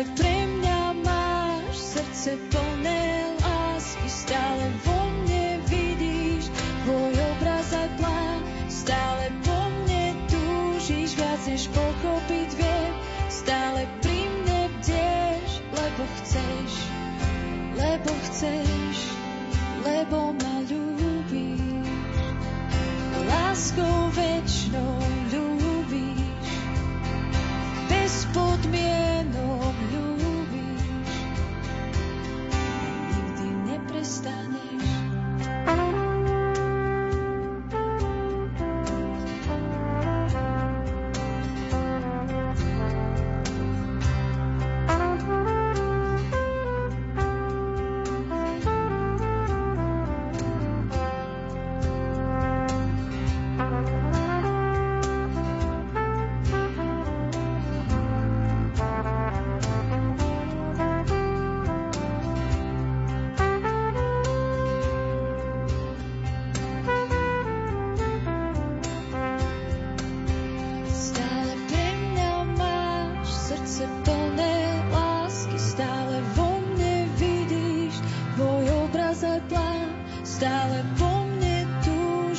Stále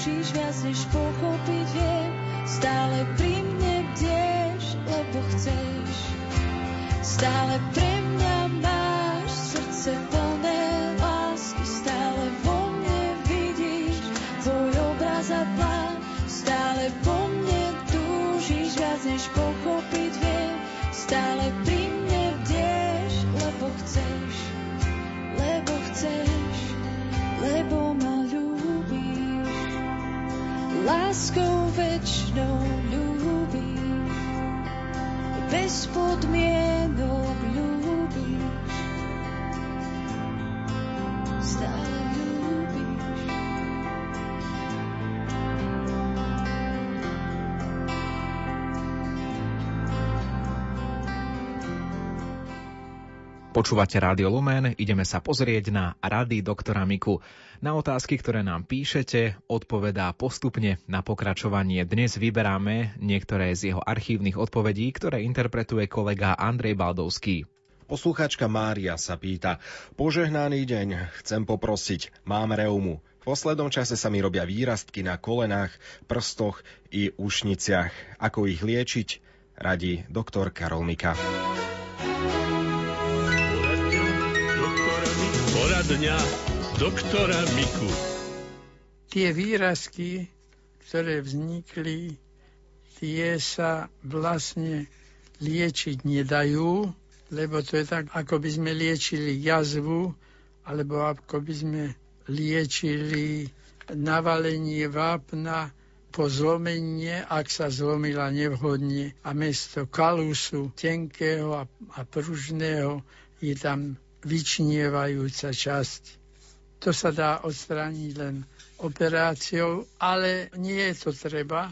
túžiš viac, než pochopiť viem. Stále pri mne bdieš, lebo chceš. Stále pre mňa večnou ľúbiš, bez podmienok Počúvate Rádio Lumen, ideme sa pozrieť na rady doktora Miku. Na otázky, ktoré nám píšete, odpovedá postupne na pokračovanie. Dnes vyberáme niektoré z jeho archívnych odpovedí, ktoré interpretuje kolega Andrej Baldovský. Posluchačka Mária sa pýta, požehnaný deň, chcem poprosiť, mám reumu. V poslednom čase sa mi robia výrastky na kolenách, prstoch i ušniciach. Ako ich liečiť? Radí doktor Karol Mika. Poradňa doktora Miku. Tie výrazky, ktoré vznikli, tie sa vlastne liečiť nedajú, lebo to je tak, ako by sme liečili jazvu, alebo ako by sme liečili navalenie vápna po zlomenie, ak sa zlomila nevhodne a mesto kalusu tenkého a, a pružného je tam vyčnievajúca časť. To sa dá odstrániť len operáciou, ale nie je to treba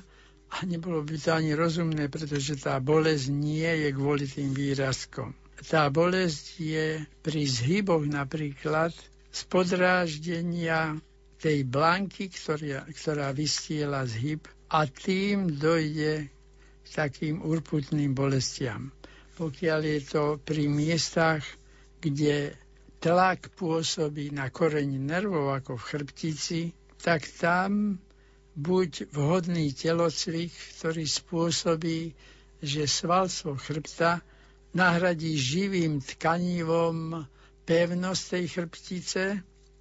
a nebolo by to ani rozumné, pretože tá bolesť nie je kvôli tým výrazkom. Tá bolesť je pri zhyboch napríklad z podráždenia tej blanky, ktorá, ktorá vystiela zhyb a tým dojde k takým urputným bolestiam. Pokiaľ je to pri miestach, kde tlak pôsobí na koreň nervov ako v chrbtici, tak tam buď vhodný telocvik, ktorý spôsobí, že svalstvo chrbta nahradí živým tkanivom pevnosť tej chrbtice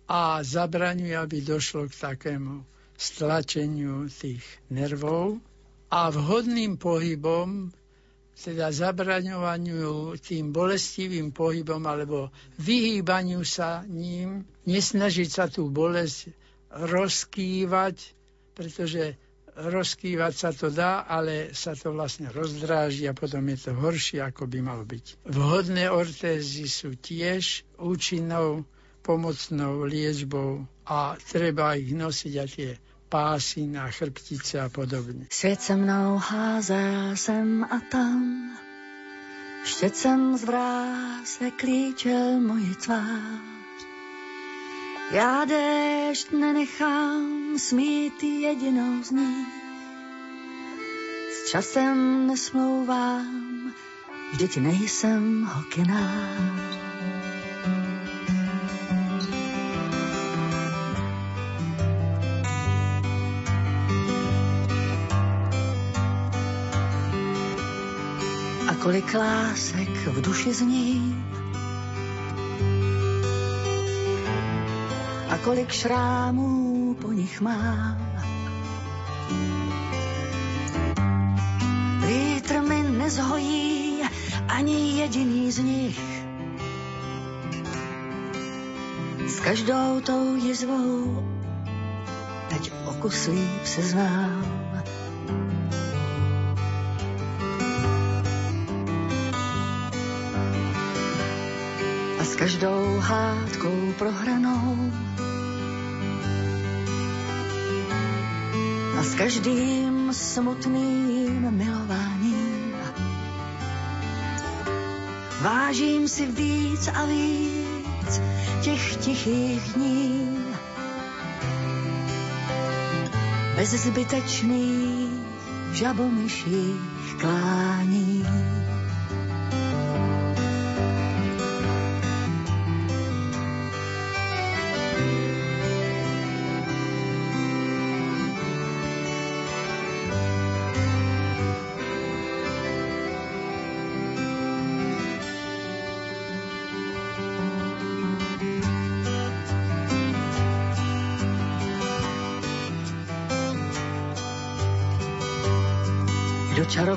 a zabraňuje, aby došlo k takému stlačeniu tých nervov. A vhodným pohybom teda zabraňovaniu tým bolestivým pohybom alebo vyhýbaniu sa ním, nesnažiť sa tú bolesť rozkývať, pretože rozkývať sa to dá, ale sa to vlastne rozdráži a potom je to horšie, ako by malo byť. Vhodné ortézy sú tiež účinnou pomocnou liečbou a treba ich nosiť a tie pásy na chrbtice a podobně. Svět se mnou házel sem a tam, štěcem z vrásek klíčel moji tvář. Já déšť nenechám smít jedinou z nich, s časem nesmlouvám, vždyť nejsem hokinář. Kolik lásek v duši zní, a kolik šrámů po nich mám. Vítr mi nezhojí ani jediný z nich. S každou tou jizvou teď okus líp se znám. Každou hádkou prohranou. A s každým smutným milováním. Vážím si víc a víc těch tichých dní. Bez zbytečných žabomyších klání.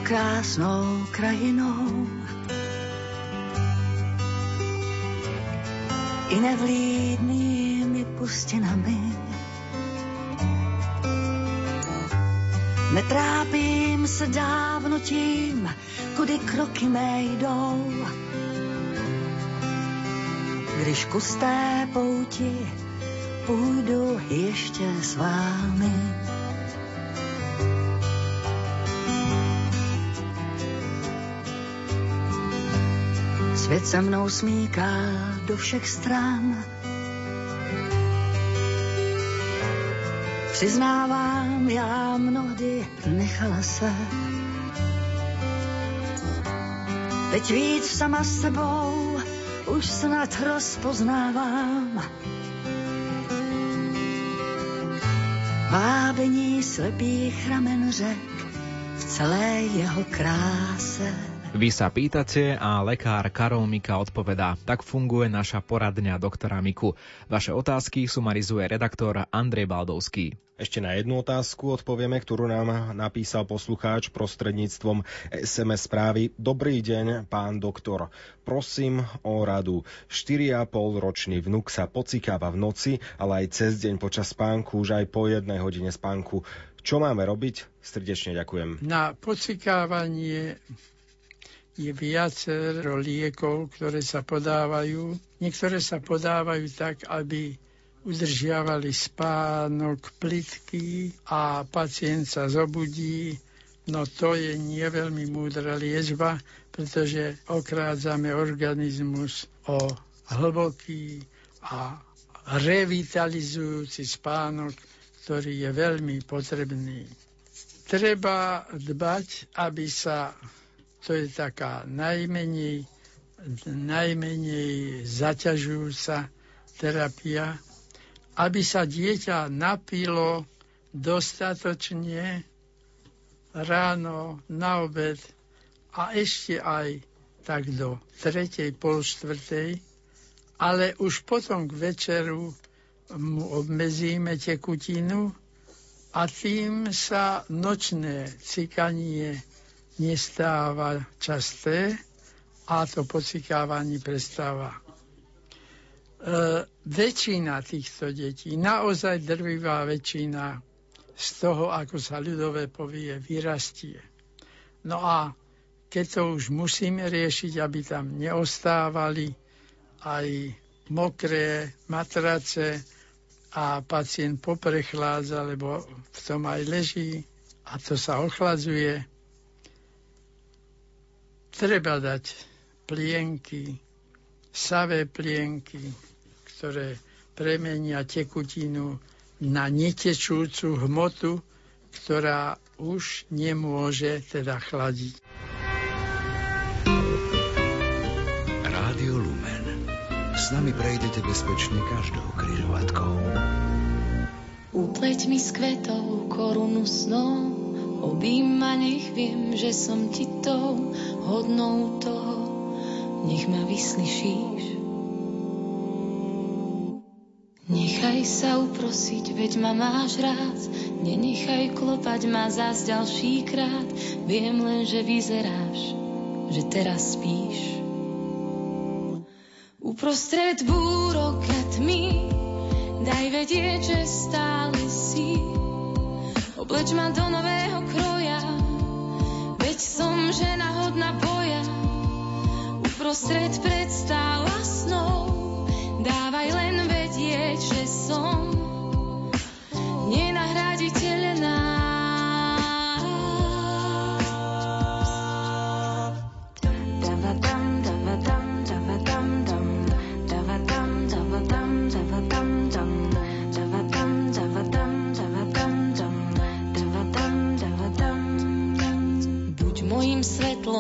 Čarokrásnou krajinou. I nevlídnými pustinami. Netrápím se dávno tím, kudy kroky mé jdou. Když kus té pouti půjdu ještě s vámi. Svět se mnou smíká do všech stran. Přiznávám, já mnohdy nechala se. Teď víc sama sebou už snad rozpoznávám. Vábení slepých ramen řek v celé jeho kráse. Vy sa pýtate a lekár Karol Mika odpovedá. Tak funguje naša poradňa doktora Miku. Vaše otázky sumarizuje redaktor Andrej Baldovský. Ešte na jednu otázku odpovieme, ktorú nám napísal poslucháč prostredníctvom SMS správy. Dobrý deň, pán doktor. Prosím o radu. 4,5 ročný vnuk sa pocikáva v noci, ale aj cez deň počas spánku, už aj po jednej hodine spánku. Čo máme robiť? Srdečne ďakujem. Na pocikávanie je viacero liekov, ktoré sa podávajú. Niektoré sa podávajú tak, aby udržiavali spánok plitky a pacient sa zobudí. No to je nie veľmi múdra liečba, pretože okrádzame organizmus o hlboký a revitalizujúci spánok, ktorý je veľmi potrebný. Treba dbať, aby sa to je taká najmenej, najmenej zaťažujúca terapia, aby sa dieťa napilo dostatočne ráno, na obed a ešte aj tak do tretej, pol štvrtej, ale už potom k večeru mu obmedzíme tekutinu a tým sa nočné cikanie nestáva časté a to pocikávanie prestáva. E, väčšina týchto detí, naozaj drvivá väčšina z toho, ako sa ľudové povie, vyrastie. No a keď to už musíme riešiť, aby tam neostávali aj mokré matrace a pacient poprechládza, lebo v tom aj leží a to sa ochladzuje, treba dať plienky, savé plienky, ktoré premenia tekutinu na netečúcu hmotu, ktorá už nemôže teda chladiť. Rádio Lumen. S nami prejdete bezpečne každou križovatkou. Upleť mi s kvetou korunu snom, obím ma, nech viem, že som ti tou hodnou toho, nech ma vyslyšíš. Nechaj sa uprosiť, veď ma máš rád, nenechaj klopať ma zás ďalší krát, viem len, že vyzeráš, že teraz spíš. Uprostred búrok a tmy Daj vedieť, že stále si Obleč ma do nového kroja. Veď som žena hodná boja. Uprostred predstav a snov Dávaj len vedieť, že som Nenahraditeľná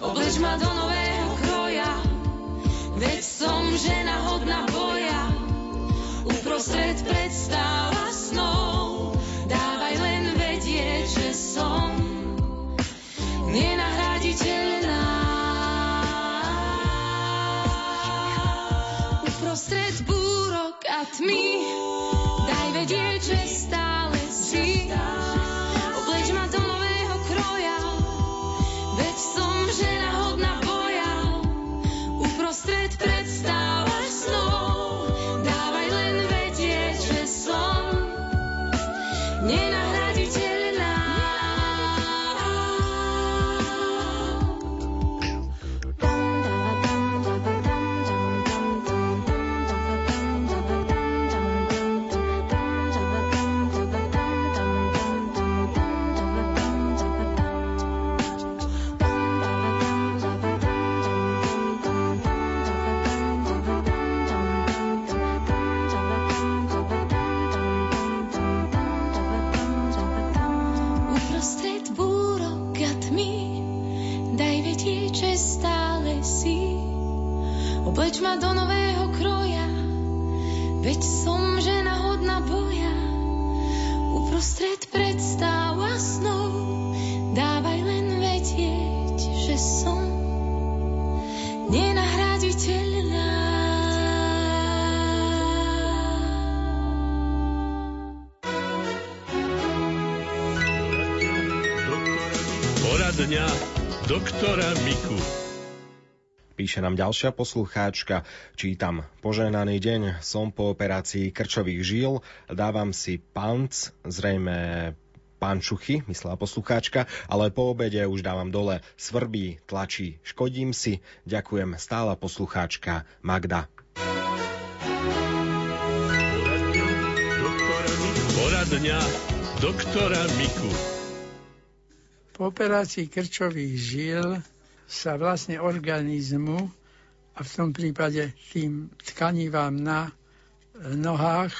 obleč ma do nového kroja, veď som žena hodná boja, uprostred predstav a snov, dávaj len vedieť, že som nenahraditeľná. Uprostred búrok a tmy, daj vedieť, že stále doktora Miku. Píše nám ďalšia poslucháčka, čítam Poženaný deň, som po operácii krčových žíl, dávam si panc, zrejme pančuchy, myslela poslucháčka, ale po obede už dávam dole svrbí, tlačí, škodím si. Ďakujem stála poslucháčka Magda. Poradňa doktora Miku. Po operácii krčových žil sa vlastne organizmu a v tom prípade tým tkanivám na nohách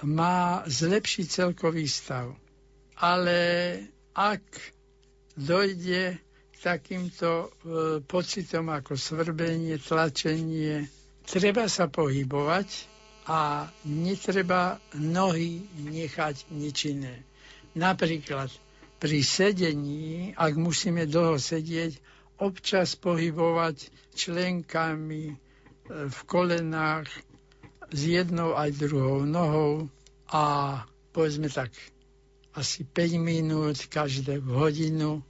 má zlepšiť celkový stav. Ale ak dojde k takýmto e, pocitom ako svrbenie, tlačenie, treba sa pohybovať a netreba nohy nechať nečinné. Napríklad pri sedení, ak musíme dlho sedieť, občas pohybovať členkami e, v kolenách s jednou aj druhou nohou a povedzme tak asi 5 minút každé hodinu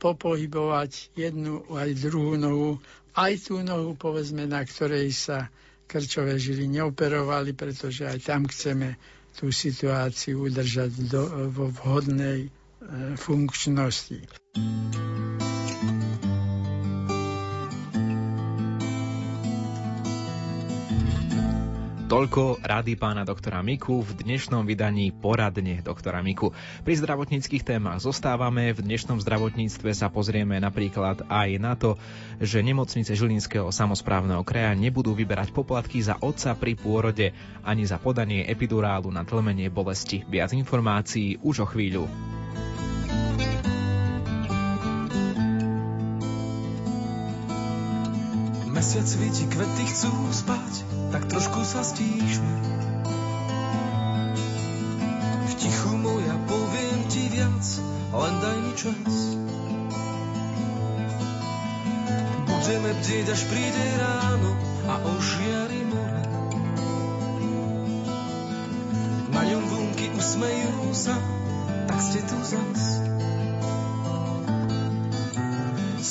popohybovať jednu aj druhú nohu, aj tú nohu, povedzme, na ktorej sa krčové žily neoperovali, pretože aj tam chceme tú situáciu udržať do, vo vhodnej funkčnosti. Toľko rady pána doktora Miku v dnešnom vydaní Poradne doktora Miku. Pri zdravotníckých témach zostávame, v dnešnom zdravotníctve sa pozrieme napríklad aj na to, že nemocnice Žilinského samozprávneho kraja nebudú vyberať poplatky za otca pri pôrode ani za podanie epidurálu na tlmenie bolesti. Viac informácií už o chvíľu. Mesiac svieti, kvety chcú spať tak trošku sa stíšme. V tichu moja poviem ti viac, len daj mi čas. Budeme bdieť, až príde ráno a ožiari more. Na ňom vlnky usmejú sa, tak ste tu zas.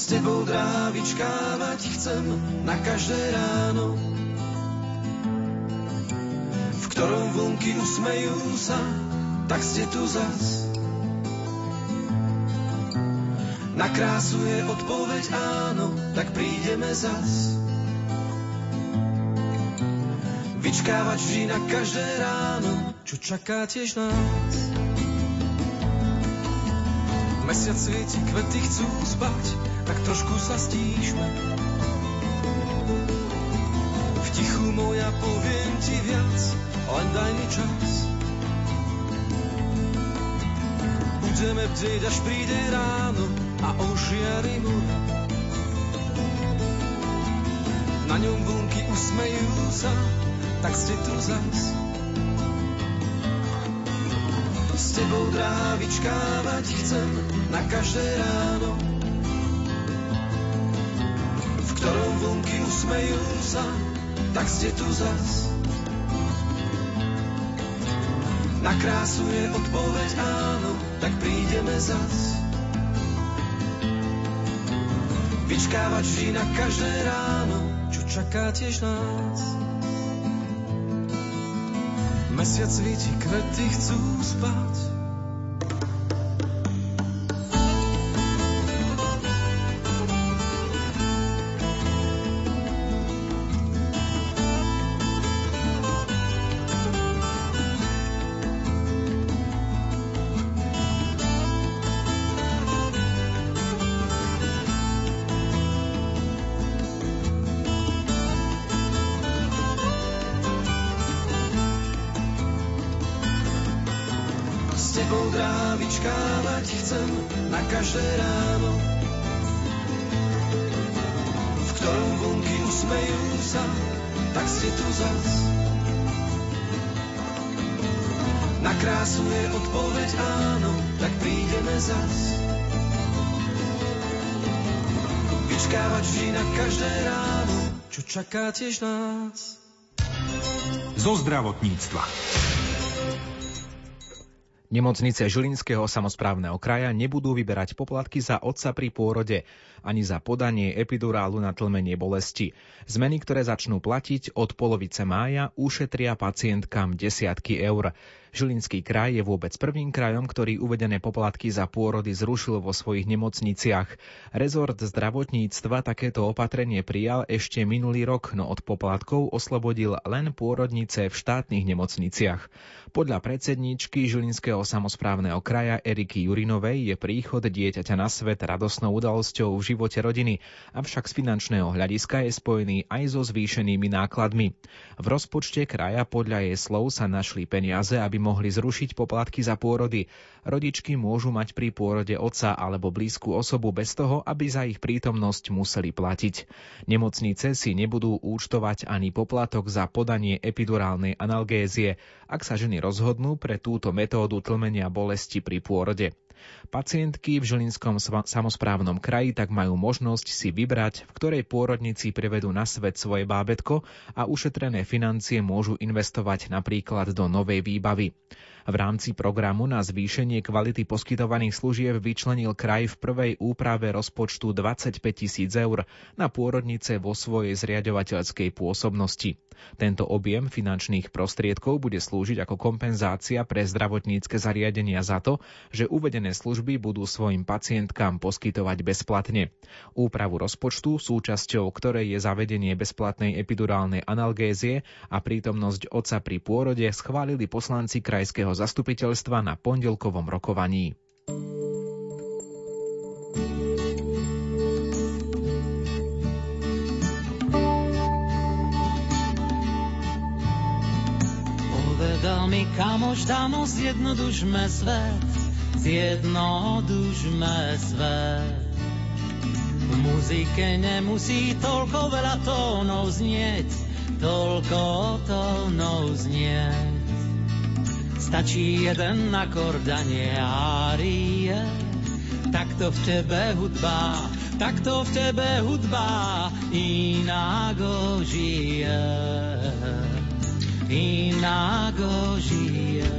S tebou drávičkávať chcem na každé ráno ktorom vlnky usmejú sa, tak ste tu zas. Na krásu je odpoveď áno, tak prídeme zas. Vyčkávať vždy na každé ráno, čo čaká tiež nás. Mesiac svieti, kvety chcú spať, tak trošku sa stíšme. V tichu moja poviem ti viac, len daj mi čas. Budeme bdieť, až príde ráno a ožiari more. Na ňom vlnky usmejú sa, tak ste tu zas. S tebou drávičkávať chcem na každé ráno, v ktorom vlnky usmejú sa, tak ste tu zas. Na krásu je odpoveď áno, tak prídeme zas. Vyčkávať vždy na každé ráno, čo čaká tiež nás. Mesiac svieti, kvety chcú spať. Čaká tiež nás. Zo zdravotníctva. Nemocnice Žilinského samozprávneho kraja nebudú vyberať poplatky za otca pri pôrode ani za podanie epidurálu na tlmenie bolesti. Zmeny, ktoré začnú platiť od polovice mája, ušetria pacientkám desiatky eur. Žilinský kraj je vôbec prvým krajom, ktorý uvedené poplatky za pôrody zrušil vo svojich nemocniciach. Rezort zdravotníctva takéto opatrenie prijal ešte minulý rok, no od poplatkov oslobodil len pôrodnice v štátnych nemocniciach. Podľa predsedníčky Žilinského samozprávneho kraja Eriky Jurinovej je príchod dieťaťa na svet radosnou udalosťou v živote rodiny, avšak z finančného hľadiska je spojený aj so zvýšenými nákladmi. V rozpočte kraja podľa jej slov sa našli peniaze, aby mohli zrušiť poplatky za pôrody. Rodičky môžu mať pri pôrode otca alebo blízku osobu bez toho, aby za ich prítomnosť museli platiť. Nemocnice si nebudú účtovať ani poplatok za podanie epidurálnej analgézie, ak sa ženy rozhodnú pre túto metódu tlmenia bolesti pri pôrode. Pacientky v Žilinskom samozprávnom kraji tak majú možnosť si vybrať, v ktorej pôrodnici prevedú na svet svoje bábetko a ušetrené financie môžu investovať napríklad do novej výbavy. V rámci programu na zvýšenie kvality poskytovaných služieb vyčlenil kraj v prvej úprave rozpočtu 25 tisíc eur na pôrodnice vo svojej zriadovateľskej pôsobnosti. Tento objem finančných prostriedkov bude slúžiť ako kompenzácia pre zdravotnícke zariadenia za to, že uvedené služby budú svojim pacientkám poskytovať bezplatne. Úpravu rozpočtu, súčasťou ktorej je zavedenie bezplatnej epidurálnej analgézie a prítomnosť otca pri pôrode, schválili poslanci krajského zastupiteľstva na pondelkovom rokovaní. Povedal mi kamoš, dámo, zjednodušme svet, zjednodušme svet. V muzike nemusí toľko veľa tónov znieť, toľko tónov znieť. Stačí jeden akord a nie árie, takto v tebe hudba, takto v tebe hudba inágo žije, inágo žije.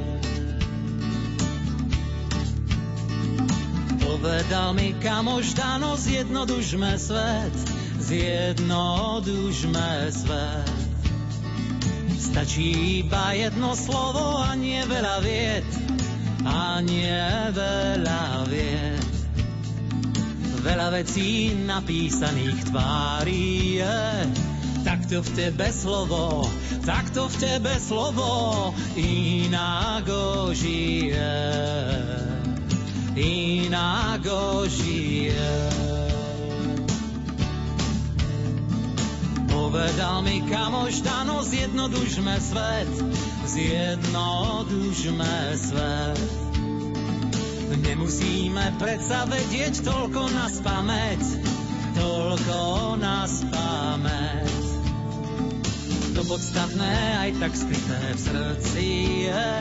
Povedal mi kamoš Dano, zjednodušme svet, zjednodušme svet. Stačí iba jedno slovo a nie veľa vied, a nie veľa vied. Veľa vecí napísaných tvári je, takto v tebe slovo, takto v tebe slovo inágo žije, inágo žije. Povedal mi kamoš Dano, zjednodušme svet, zjednodušme svet. Nemusíme predsa vedieť toľko na spameť, toľko na spameť. To podstatné aj tak skryté v srdci je,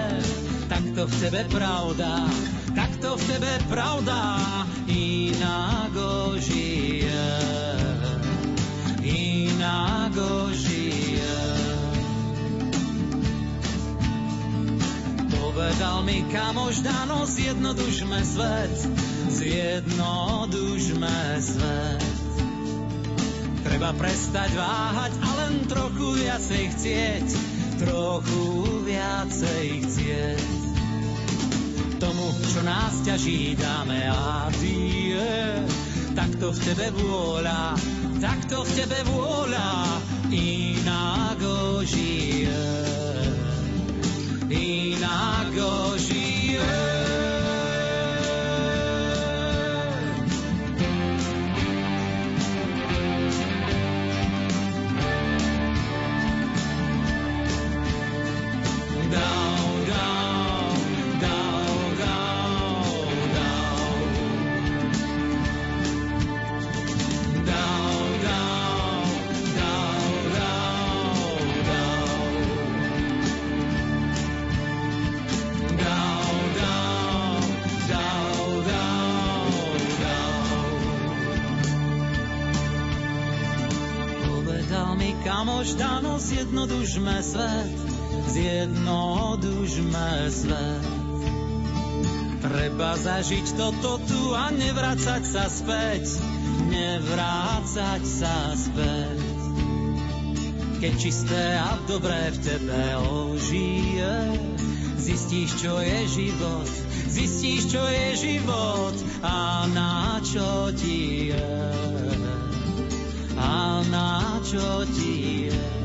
takto v tebe pravda, takto v tebe pravda, inak žije inágo žije. Povedal mi kamož Dano, zjednodušme svet, zjednodušme svet. Treba prestať váhať a len trochu viacej chcieť, trochu viacej chcieť. Tomu, čo nás ťaží, dáme a tie, takto v tebe vôľa, takto v tebe vôľa inágo žije. Inágo žije. Kamož Dano, zjednodušme svet, zjednodušme svet. Treba zažiť toto tu a nevrácať sa späť, nevrácať sa späť. Keď čisté a dobré v tebe ožije, zistíš, čo je život, zistíš, čo je život a na čo ti je a na čo ti je.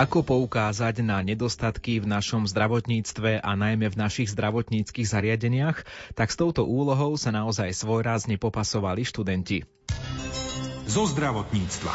Ako poukázať na nedostatky v našom zdravotníctve a najmä v našich zdravotníckých zariadeniach, tak s touto úlohou sa naozaj svojrázne popasovali študenti. Zo zdravotníctva.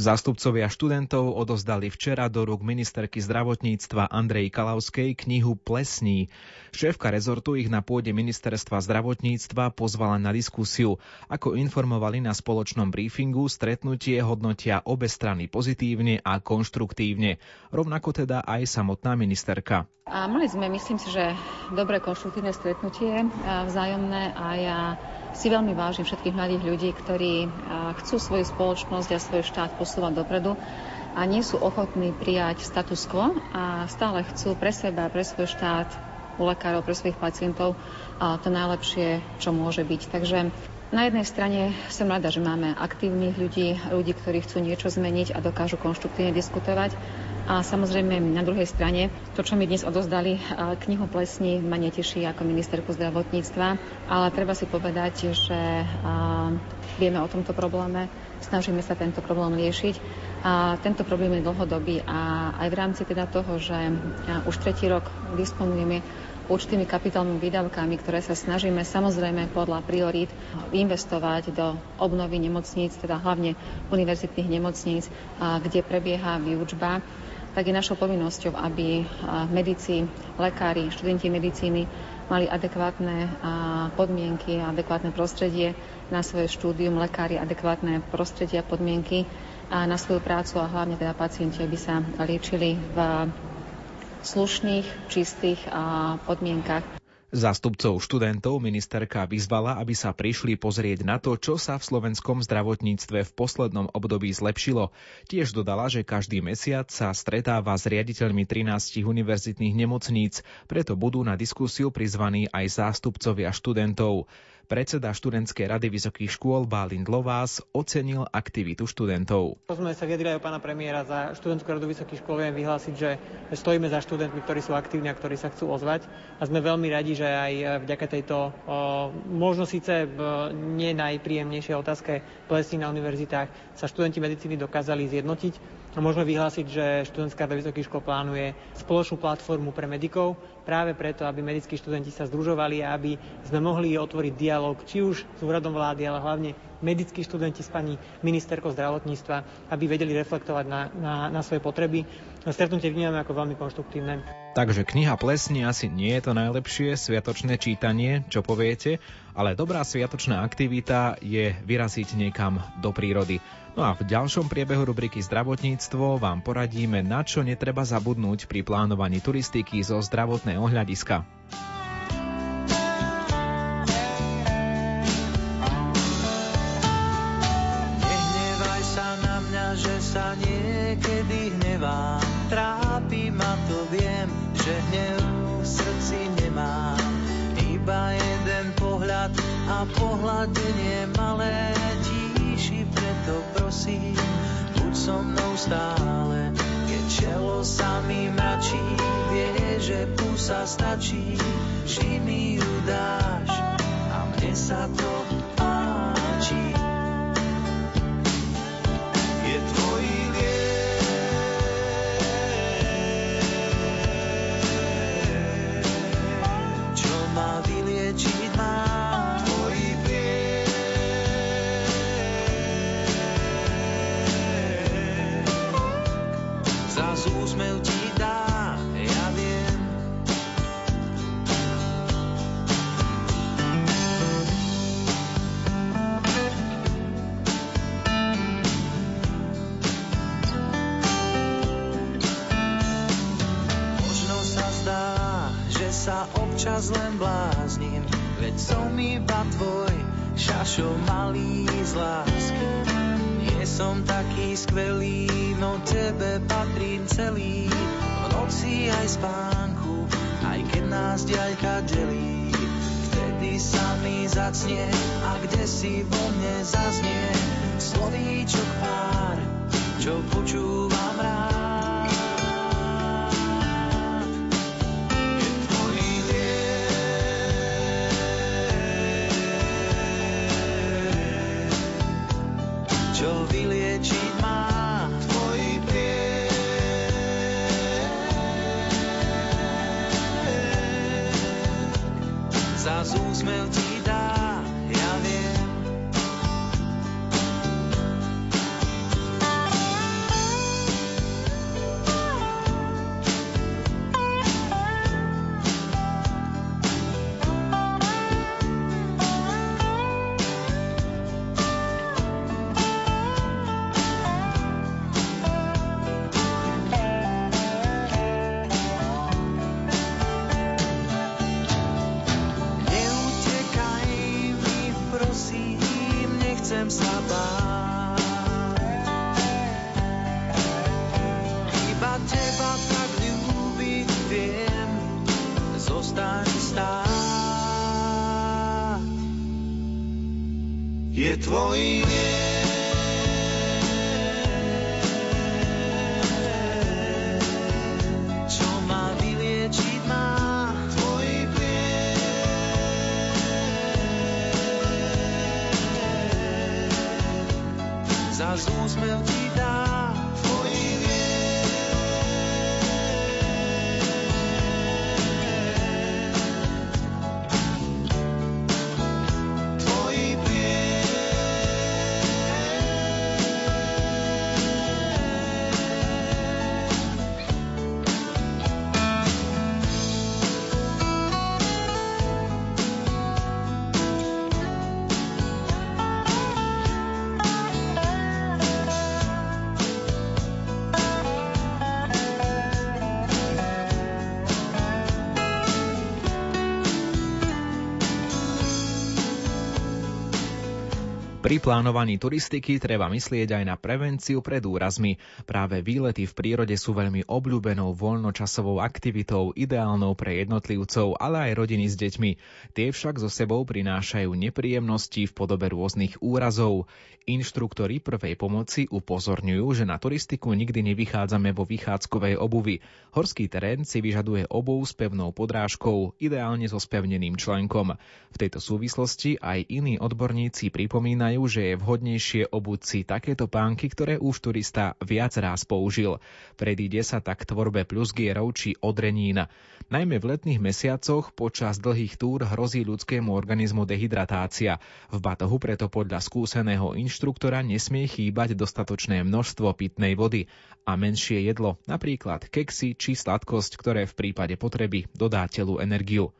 Zástupcovia študentov odozdali včera do rúk ministerky zdravotníctva Andrej Kalavskej knihu Plesní. Šéfka rezortu ich na pôde ministerstva zdravotníctva pozvala na diskusiu. Ako informovali na spoločnom briefingu, stretnutie hodnotia obe strany pozitívne a konštruktívne. Rovnako teda aj samotná ministerka. A mali sme, myslím si, že dobré konštruktívne stretnutie vzájomné a ja si veľmi vážim všetkých mladých ľudí, ktorí chcú svoju spoločnosť a svoj štát posúvať dopredu a nie sú ochotní prijať status quo a stále chcú pre seba, pre svoj štát, u lekárov, pre svojich pacientov to najlepšie, čo môže byť. Takže na jednej strane som rada, že máme aktívnych ľudí, ľudí, ktorí chcú niečo zmeniť a dokážu konštruktívne diskutovať. A samozrejme na druhej strane, to, čo mi dnes odozdali, knihu Plesní ma neteší ako ministerku zdravotníctva, ale treba si povedať, že vieme o tomto probléme, snažíme sa tento problém riešiť. A tento problém je dlhodobý a aj v rámci teda toho, že už tretí rok disponujeme určitými kapitálnymi výdavkami, ktoré sa snažíme samozrejme podľa priorít investovať do obnovy nemocníc, teda hlavne univerzitných nemocníc, kde prebieha výučba tak je našou povinnosťou, aby medici, lekári, študenti medicíny mali adekvátne podmienky adekvátne prostredie na svoje štúdium, lekári adekvátne prostredie a podmienky na svoju prácu a hlavne teda pacienti, aby sa liečili v slušných, čistých podmienkach. Zástupcov študentov ministerka vyzvala, aby sa prišli pozrieť na to, čo sa v slovenskom zdravotníctve v poslednom období zlepšilo. Tiež dodala, že každý mesiac sa stretáva s riaditeľmi 13 univerzitných nemocníc, preto budú na diskusiu prizvaní aj zástupcovia študentov. Predseda študentskej rady vysokých škôl Bálint Lovás ocenil aktivitu študentov. Sme sa vyjadrili aj pána premiéra za študentskú radu vysokých škôl. Viem vyhlásiť, že stojíme za študentmi, ktorí sú aktívni a ktorí sa chcú ozvať. A sme veľmi radi, že aj vďaka tejto o, možno síce nie najpríjemnejšej otázke plesní na univerzitách sa študenti medicíny dokázali zjednotiť môžeme vyhlásiť, že študentská rada vysokých škôl plánuje spoločnú platformu pre medikov, práve preto, aby medickí študenti sa združovali a aby sme mohli otvoriť dialog či už s úradom vlády, ale hlavne medickí študenti s pani ministerkou zdravotníctva, aby vedeli reflektovať na, na, na svoje potreby. Stretnutie vnímame ako veľmi konštruktívne. Takže kniha Plesni asi nie je to najlepšie sviatočné čítanie, čo poviete, ale dobrá sviatočná aktivita je vyraziť niekam do prírody. No a v ďalšom priebehu rubriky Zdravotníctvo vám poradíme, na čo netreba zabudnúť pri plánovaní turistiky zo zdravotného hľadiska. Pohľad a pohľadenie malé tíši, preto prosím, buď so mnou stále. Keď čelo sa mi mračí, vie, že pusa stačí, vždy mi ju dáš a mne sa to Pri plánovaní turistiky treba myslieť aj na prevenciu pred úrazmi. Práve výlety v prírode sú veľmi obľúbenou voľnočasovou aktivitou, ideálnou pre jednotlivcov, ale aj rodiny s deťmi. Tie však so sebou prinášajú nepríjemnosti v podobe rôznych úrazov. Inštruktori prvej pomoci upozorňujú, že na turistiku nikdy nevychádzame vo vychádzkovej obuvi. Horský terén si vyžaduje obuv s pevnou podrážkou, ideálne so spevneným členkom. V tejto súvislosti aj iní odborníci pripomínajú, že je vhodnejšie obuť si takéto pánky, ktoré už turista viac ráz použil. Predíde sa tak tvorbe plusgierov či odrenín. Najmä v letných mesiacoch počas dlhých túr hrozí ľudskému organizmu dehydratácia. V batohu preto podľa skúseného inštruktora nesmie chýbať dostatočné množstvo pitnej vody a menšie jedlo, napríklad keksy či sladkosť, ktoré v prípade potreby dodá telu energiu.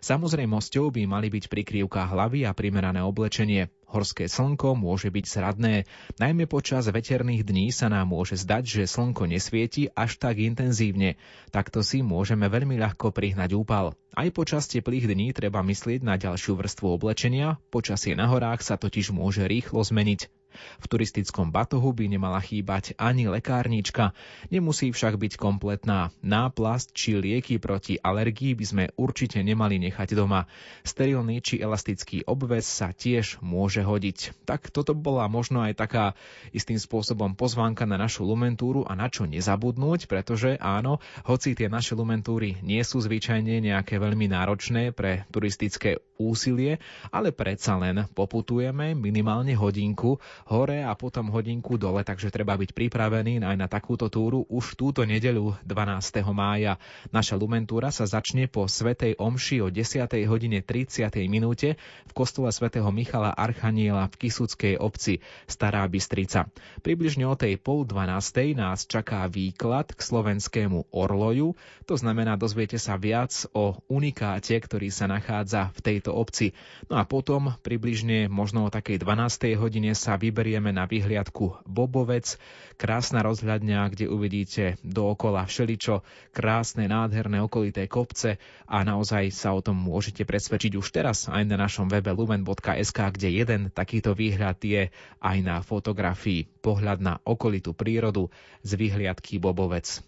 Samozrejmosťou by mali byť prikrývka hlavy a primerané oblečenie. Horské slnko môže byť zradné, najmä počas veterných dní sa nám môže zdať, že slnko nesvieti až tak intenzívne. Takto si môžeme veľmi ľahko prihnať úpal. Aj počas teplých dní treba myslieť na ďalšiu vrstvu oblečenia, počasie na horách sa totiž môže rýchlo zmeniť. V turistickom batohu by nemala chýbať ani lekárnička, nemusí však byť kompletná. Náplast či lieky proti alergii by sme určite nemali nechať doma. Sterilný či elastický obvez sa tiež môže hodiť. Tak toto bola možno aj taká istým spôsobom pozvánka na našu lumentúru a na čo nezabudnúť, pretože áno, hoci tie naše lumentúry nie sú zvyčajne nejaké veľmi náročné pre turistické úsilie, ale predsa len poputujeme minimálne hodinku hore a potom hodinku dole, takže treba byť pripravený aj na takúto túru už túto nedeľu 12. mája. Naša lumentúra sa začne po Svetej Omši o 10. hodine 30. minúte v kostole svätého Michala Archaniela v Kisuckej obci Stará Bystrica. Približne o tej pol 12. nás čaká výklad k slovenskému orloju, to znamená dozviete sa viac o unikáte, ktorý sa nachádza v tejto obci. No a potom približne možno o takej 12. hodine sa vyberieme na vyhliadku Bobovec, krásna rozhľadňa, kde uvidíte dookola všeličo, krásne, nádherné okolité kopce a naozaj sa o tom môžete presvedčiť už teraz aj na našom webe lumen.sk, kde jeden takýto výhľad je aj na fotografii pohľad na okolitú prírodu z vyhliadky Bobovec.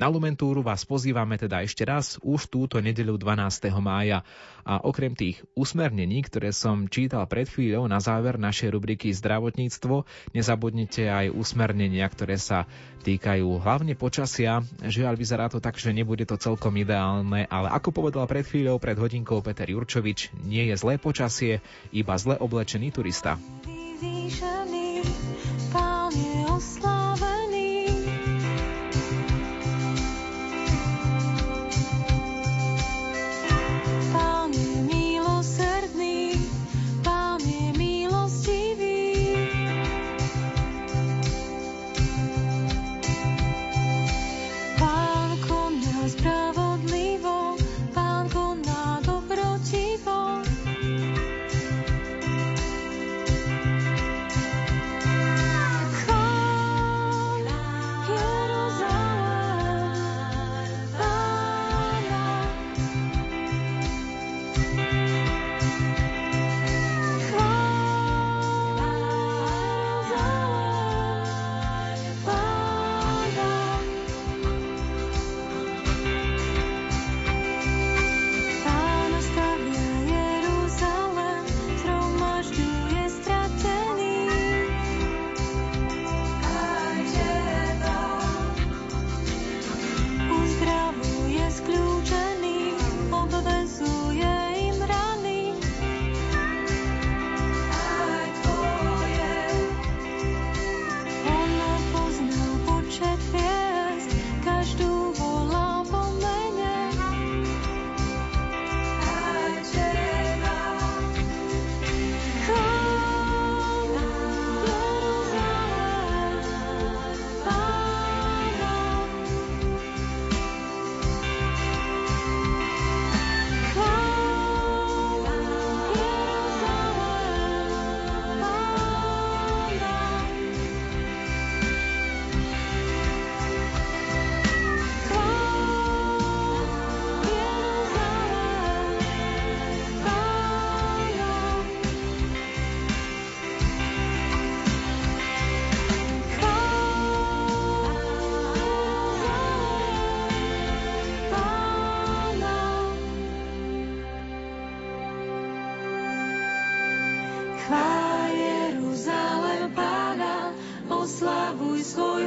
Na Lumentúru vás pozývame teda ešte raz už túto nedeľu 12. mája a okrem tých usmernení, ktoré som čítal pred chvíľou na záver našej rubriky Zdravotníctvo, nezabudnite aj usmernenia, ktoré sa týkajú hlavne počasia. Žiaľ, vyzerá to tak, že nebude to celkom ideálne, ale ako povedal pred chvíľou, pred hodinkou Peter Jurčovič, nie je zlé počasie, iba zle oblečený turista. Vyvýšený.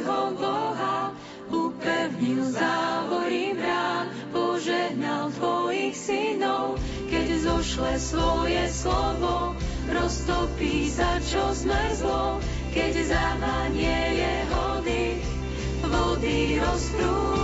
Svojho Boha, upevnil závory brán, požehnal tvojich synov, keď zošle svoje slovo, roztopí sa, čo zmrzlo, keď zavanie jeho dých, vody rozprúdia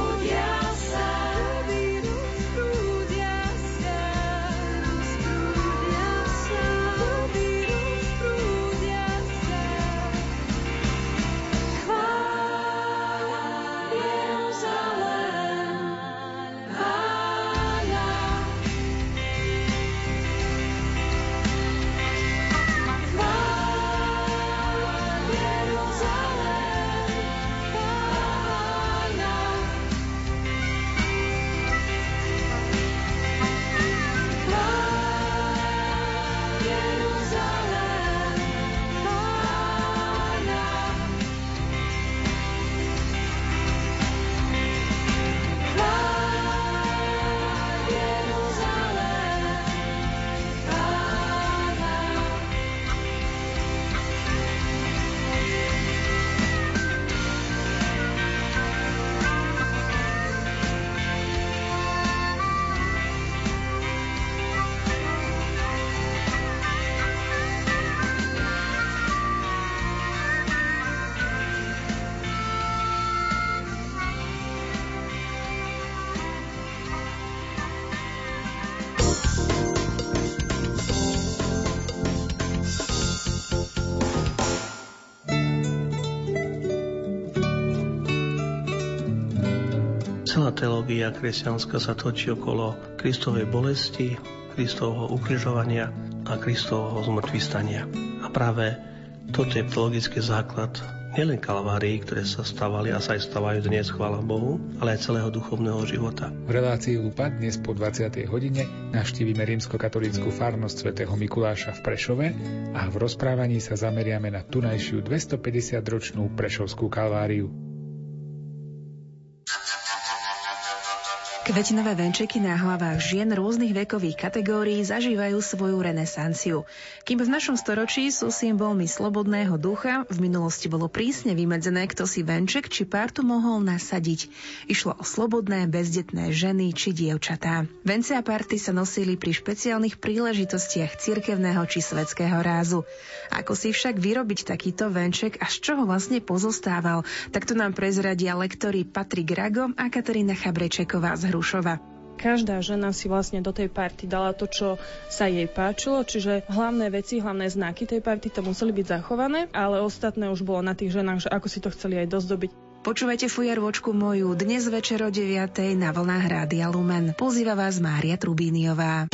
teológia kresťanská sa točí okolo Kristovej bolesti, Kristovho ukrižovania a Kristovho zmrtvistania. A práve toto je teologický základ nielen kalvárií, ktoré sa stávali a sa aj stávajú dnes, chvála Bohu, ale aj celého duchovného života. V relácii Lupa dnes po 20. hodine navštívime rímsko-katolícku farnosť svätého Mikuláša v Prešove a v rozprávaní sa zameriame na tunajšiu 250-ročnú Prešovskú kalváriu. Kvetinové venčeky na hlavách žien rôznych vekových kategórií zažívajú svoju renesanciu. Kým v našom storočí sú symbolmi slobodného ducha, v minulosti bolo prísne vymedzené, kto si venček či pártu mohol nasadiť. Išlo o slobodné, bezdetné ženy či dievčatá. Vence a party sa nosili pri špeciálnych príležitostiach cirkevného či svetského rázu. Ako si však vyrobiť takýto venček a z čoho vlastne pozostával, tak to nám prezradia lektori Patrik Rago a Katarína Chabrečeková z Hru Rušova. Každá žena si vlastne do tej party dala to, čo sa jej páčilo, čiže hlavné veci, hlavné znaky tej party to museli byť zachované, ale ostatné už bolo na tých ženách, že ako si to chceli aj dozdobiť. Počúvajte fujarvočku moju dnes večer o 9. na vlnách Rádia Lumen. Pozýva vás Mária Trubíniová.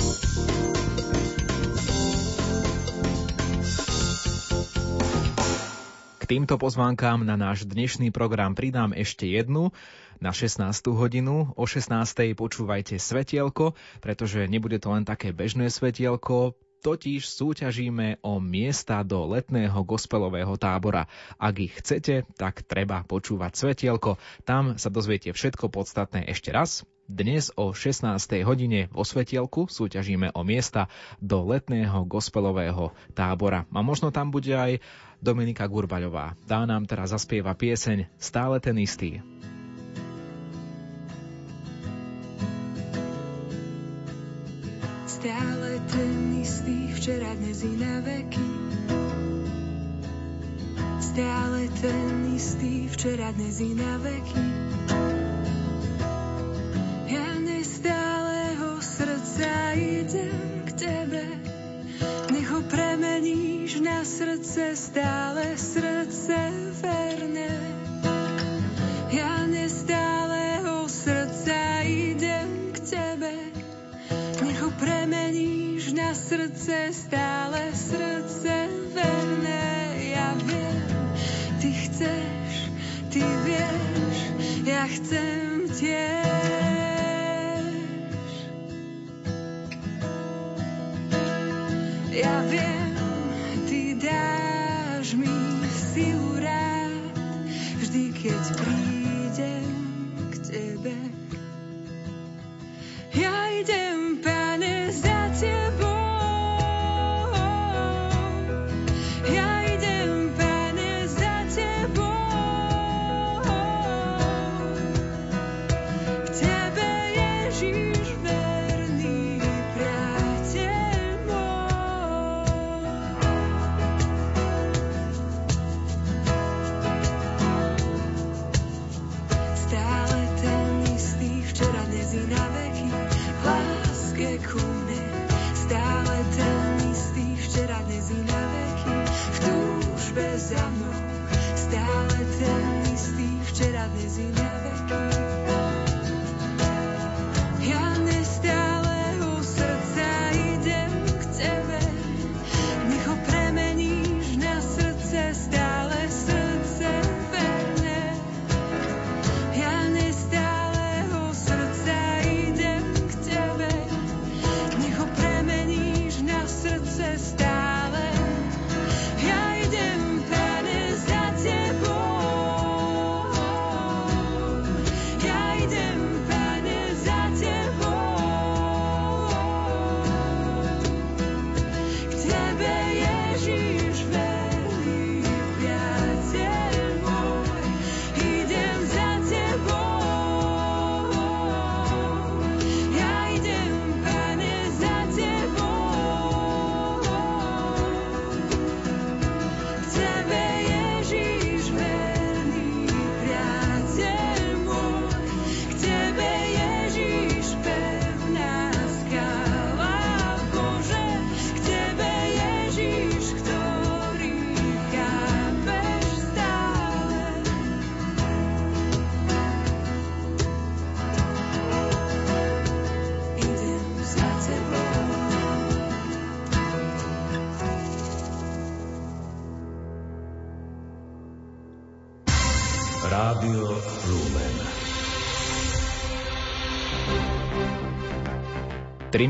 K týmto pozvánkám na náš dnešný program pridám ešte jednu na 16. hodinu. O 16. počúvajte svetielko, pretože nebude to len také bežné svetielko, totiž súťažíme o miesta do letného gospelového tábora. Ak ich chcete, tak treba počúvať svetielko. Tam sa dozviete všetko podstatné ešte raz. Dnes o 16. hodine vo Svetielku súťažíme o miesta do letného gospelového tábora. A možno tam bude aj Dominika Gurbaľová. Tá nám teraz zaspieva pieseň Stále ten istý. Stále ten istý, včera, dnes i na veky. Stále ten istý, včera, dnes i na veky. Ja nestáleho srdca idem k tebe, nech ho premeníš na srdce, stále srdce verné. Srdce, stále srdce verné. Ja viem, ty chceš, ty vieš, ja chcem tiež. Včera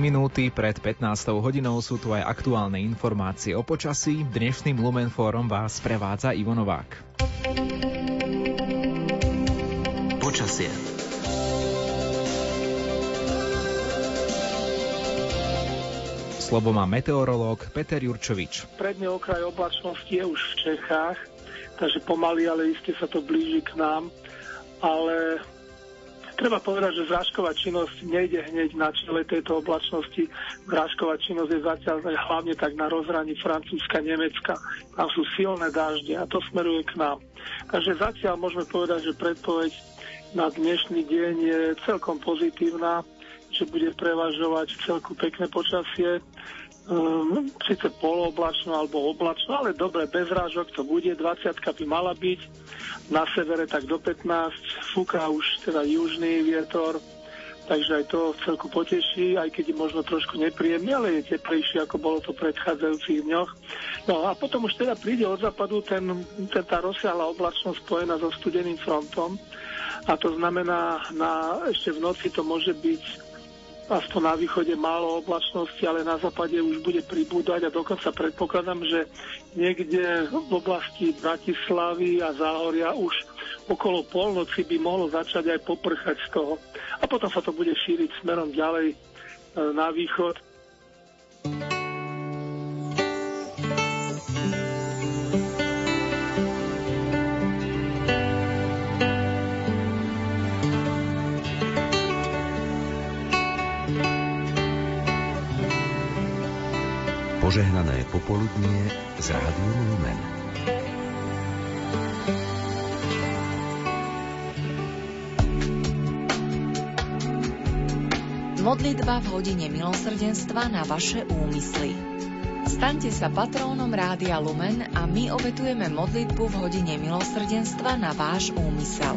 minúty pred 15. hodinou sú tu aj aktuálne informácie o počasí. Dnešným Lumen Fórom vás prevádza Ivo Novák. Počasie. Slovo má meteorológ Peter Jurčovič. Predne okraj oblačnosti je už v Čechách, takže pomaly, ale iste sa to blíži k nám. Ale Treba povedať, že zrážková činnosť nejde hneď na čele tejto oblačnosti. Zrážková činnosť je zatiaľ hlavne tak na rozhraní Francúzska, Nemecka. Tam sú silné dážde a to smeruje k nám. Takže zatiaľ môžeme povedať, že predpoveď na dnešný deň je celkom pozitívna, že bude prevažovať celku pekné počasie. Um, síce polooblačno alebo oblačno, ale dobre, bez rážok to bude, 20 by mala byť, na severe tak do 15, fúka už teda južný vietor, takže aj to celku poteší, aj keď je možno trošku nepríjemný, ale je teplejší, ako bolo to v predchádzajúcich dňoch. No a potom už teda príde od západu ten, ten, tá rozsiahla oblačnosť spojená so studeným frontom. A to znamená, na, ešte v noci to môže byť aspoň na východe málo oblačnosti, ale na západe už bude pribúdať a dokonca predpokladám, že niekde v oblasti Bratislavy a Záhoria už okolo polnoci by mohlo začať aj poprchať z toho. A potom sa to bude šíriť smerom ďalej e, na východ. Požehnané popoludnie z Rádiom Lumen. Modlitba v hodine milosrdenstva na vaše úmysly. Staňte sa patrónom Rádia Lumen a my obetujeme modlitbu v hodine milosrdenstva na váš úmysel.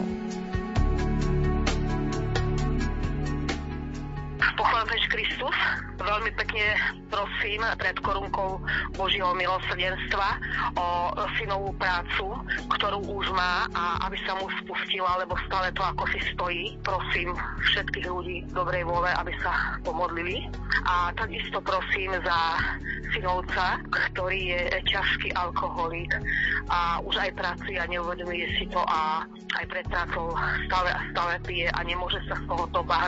Kristus. Veľmi pekne prosím pred korunkou Božieho milosrdenstva o synovú prácu, ktorú už má a aby sa mu spustila, lebo stále to ako si stojí. Prosím všetkých ľudí dobrej vôle, aby sa pomodlili. A takisto prosím za synovca, ktorý je ťažký alkoholik a už aj pracuje a neuvedomuje si to a aj pred prácou stále a stále pije a nemôže sa z tohoto bahna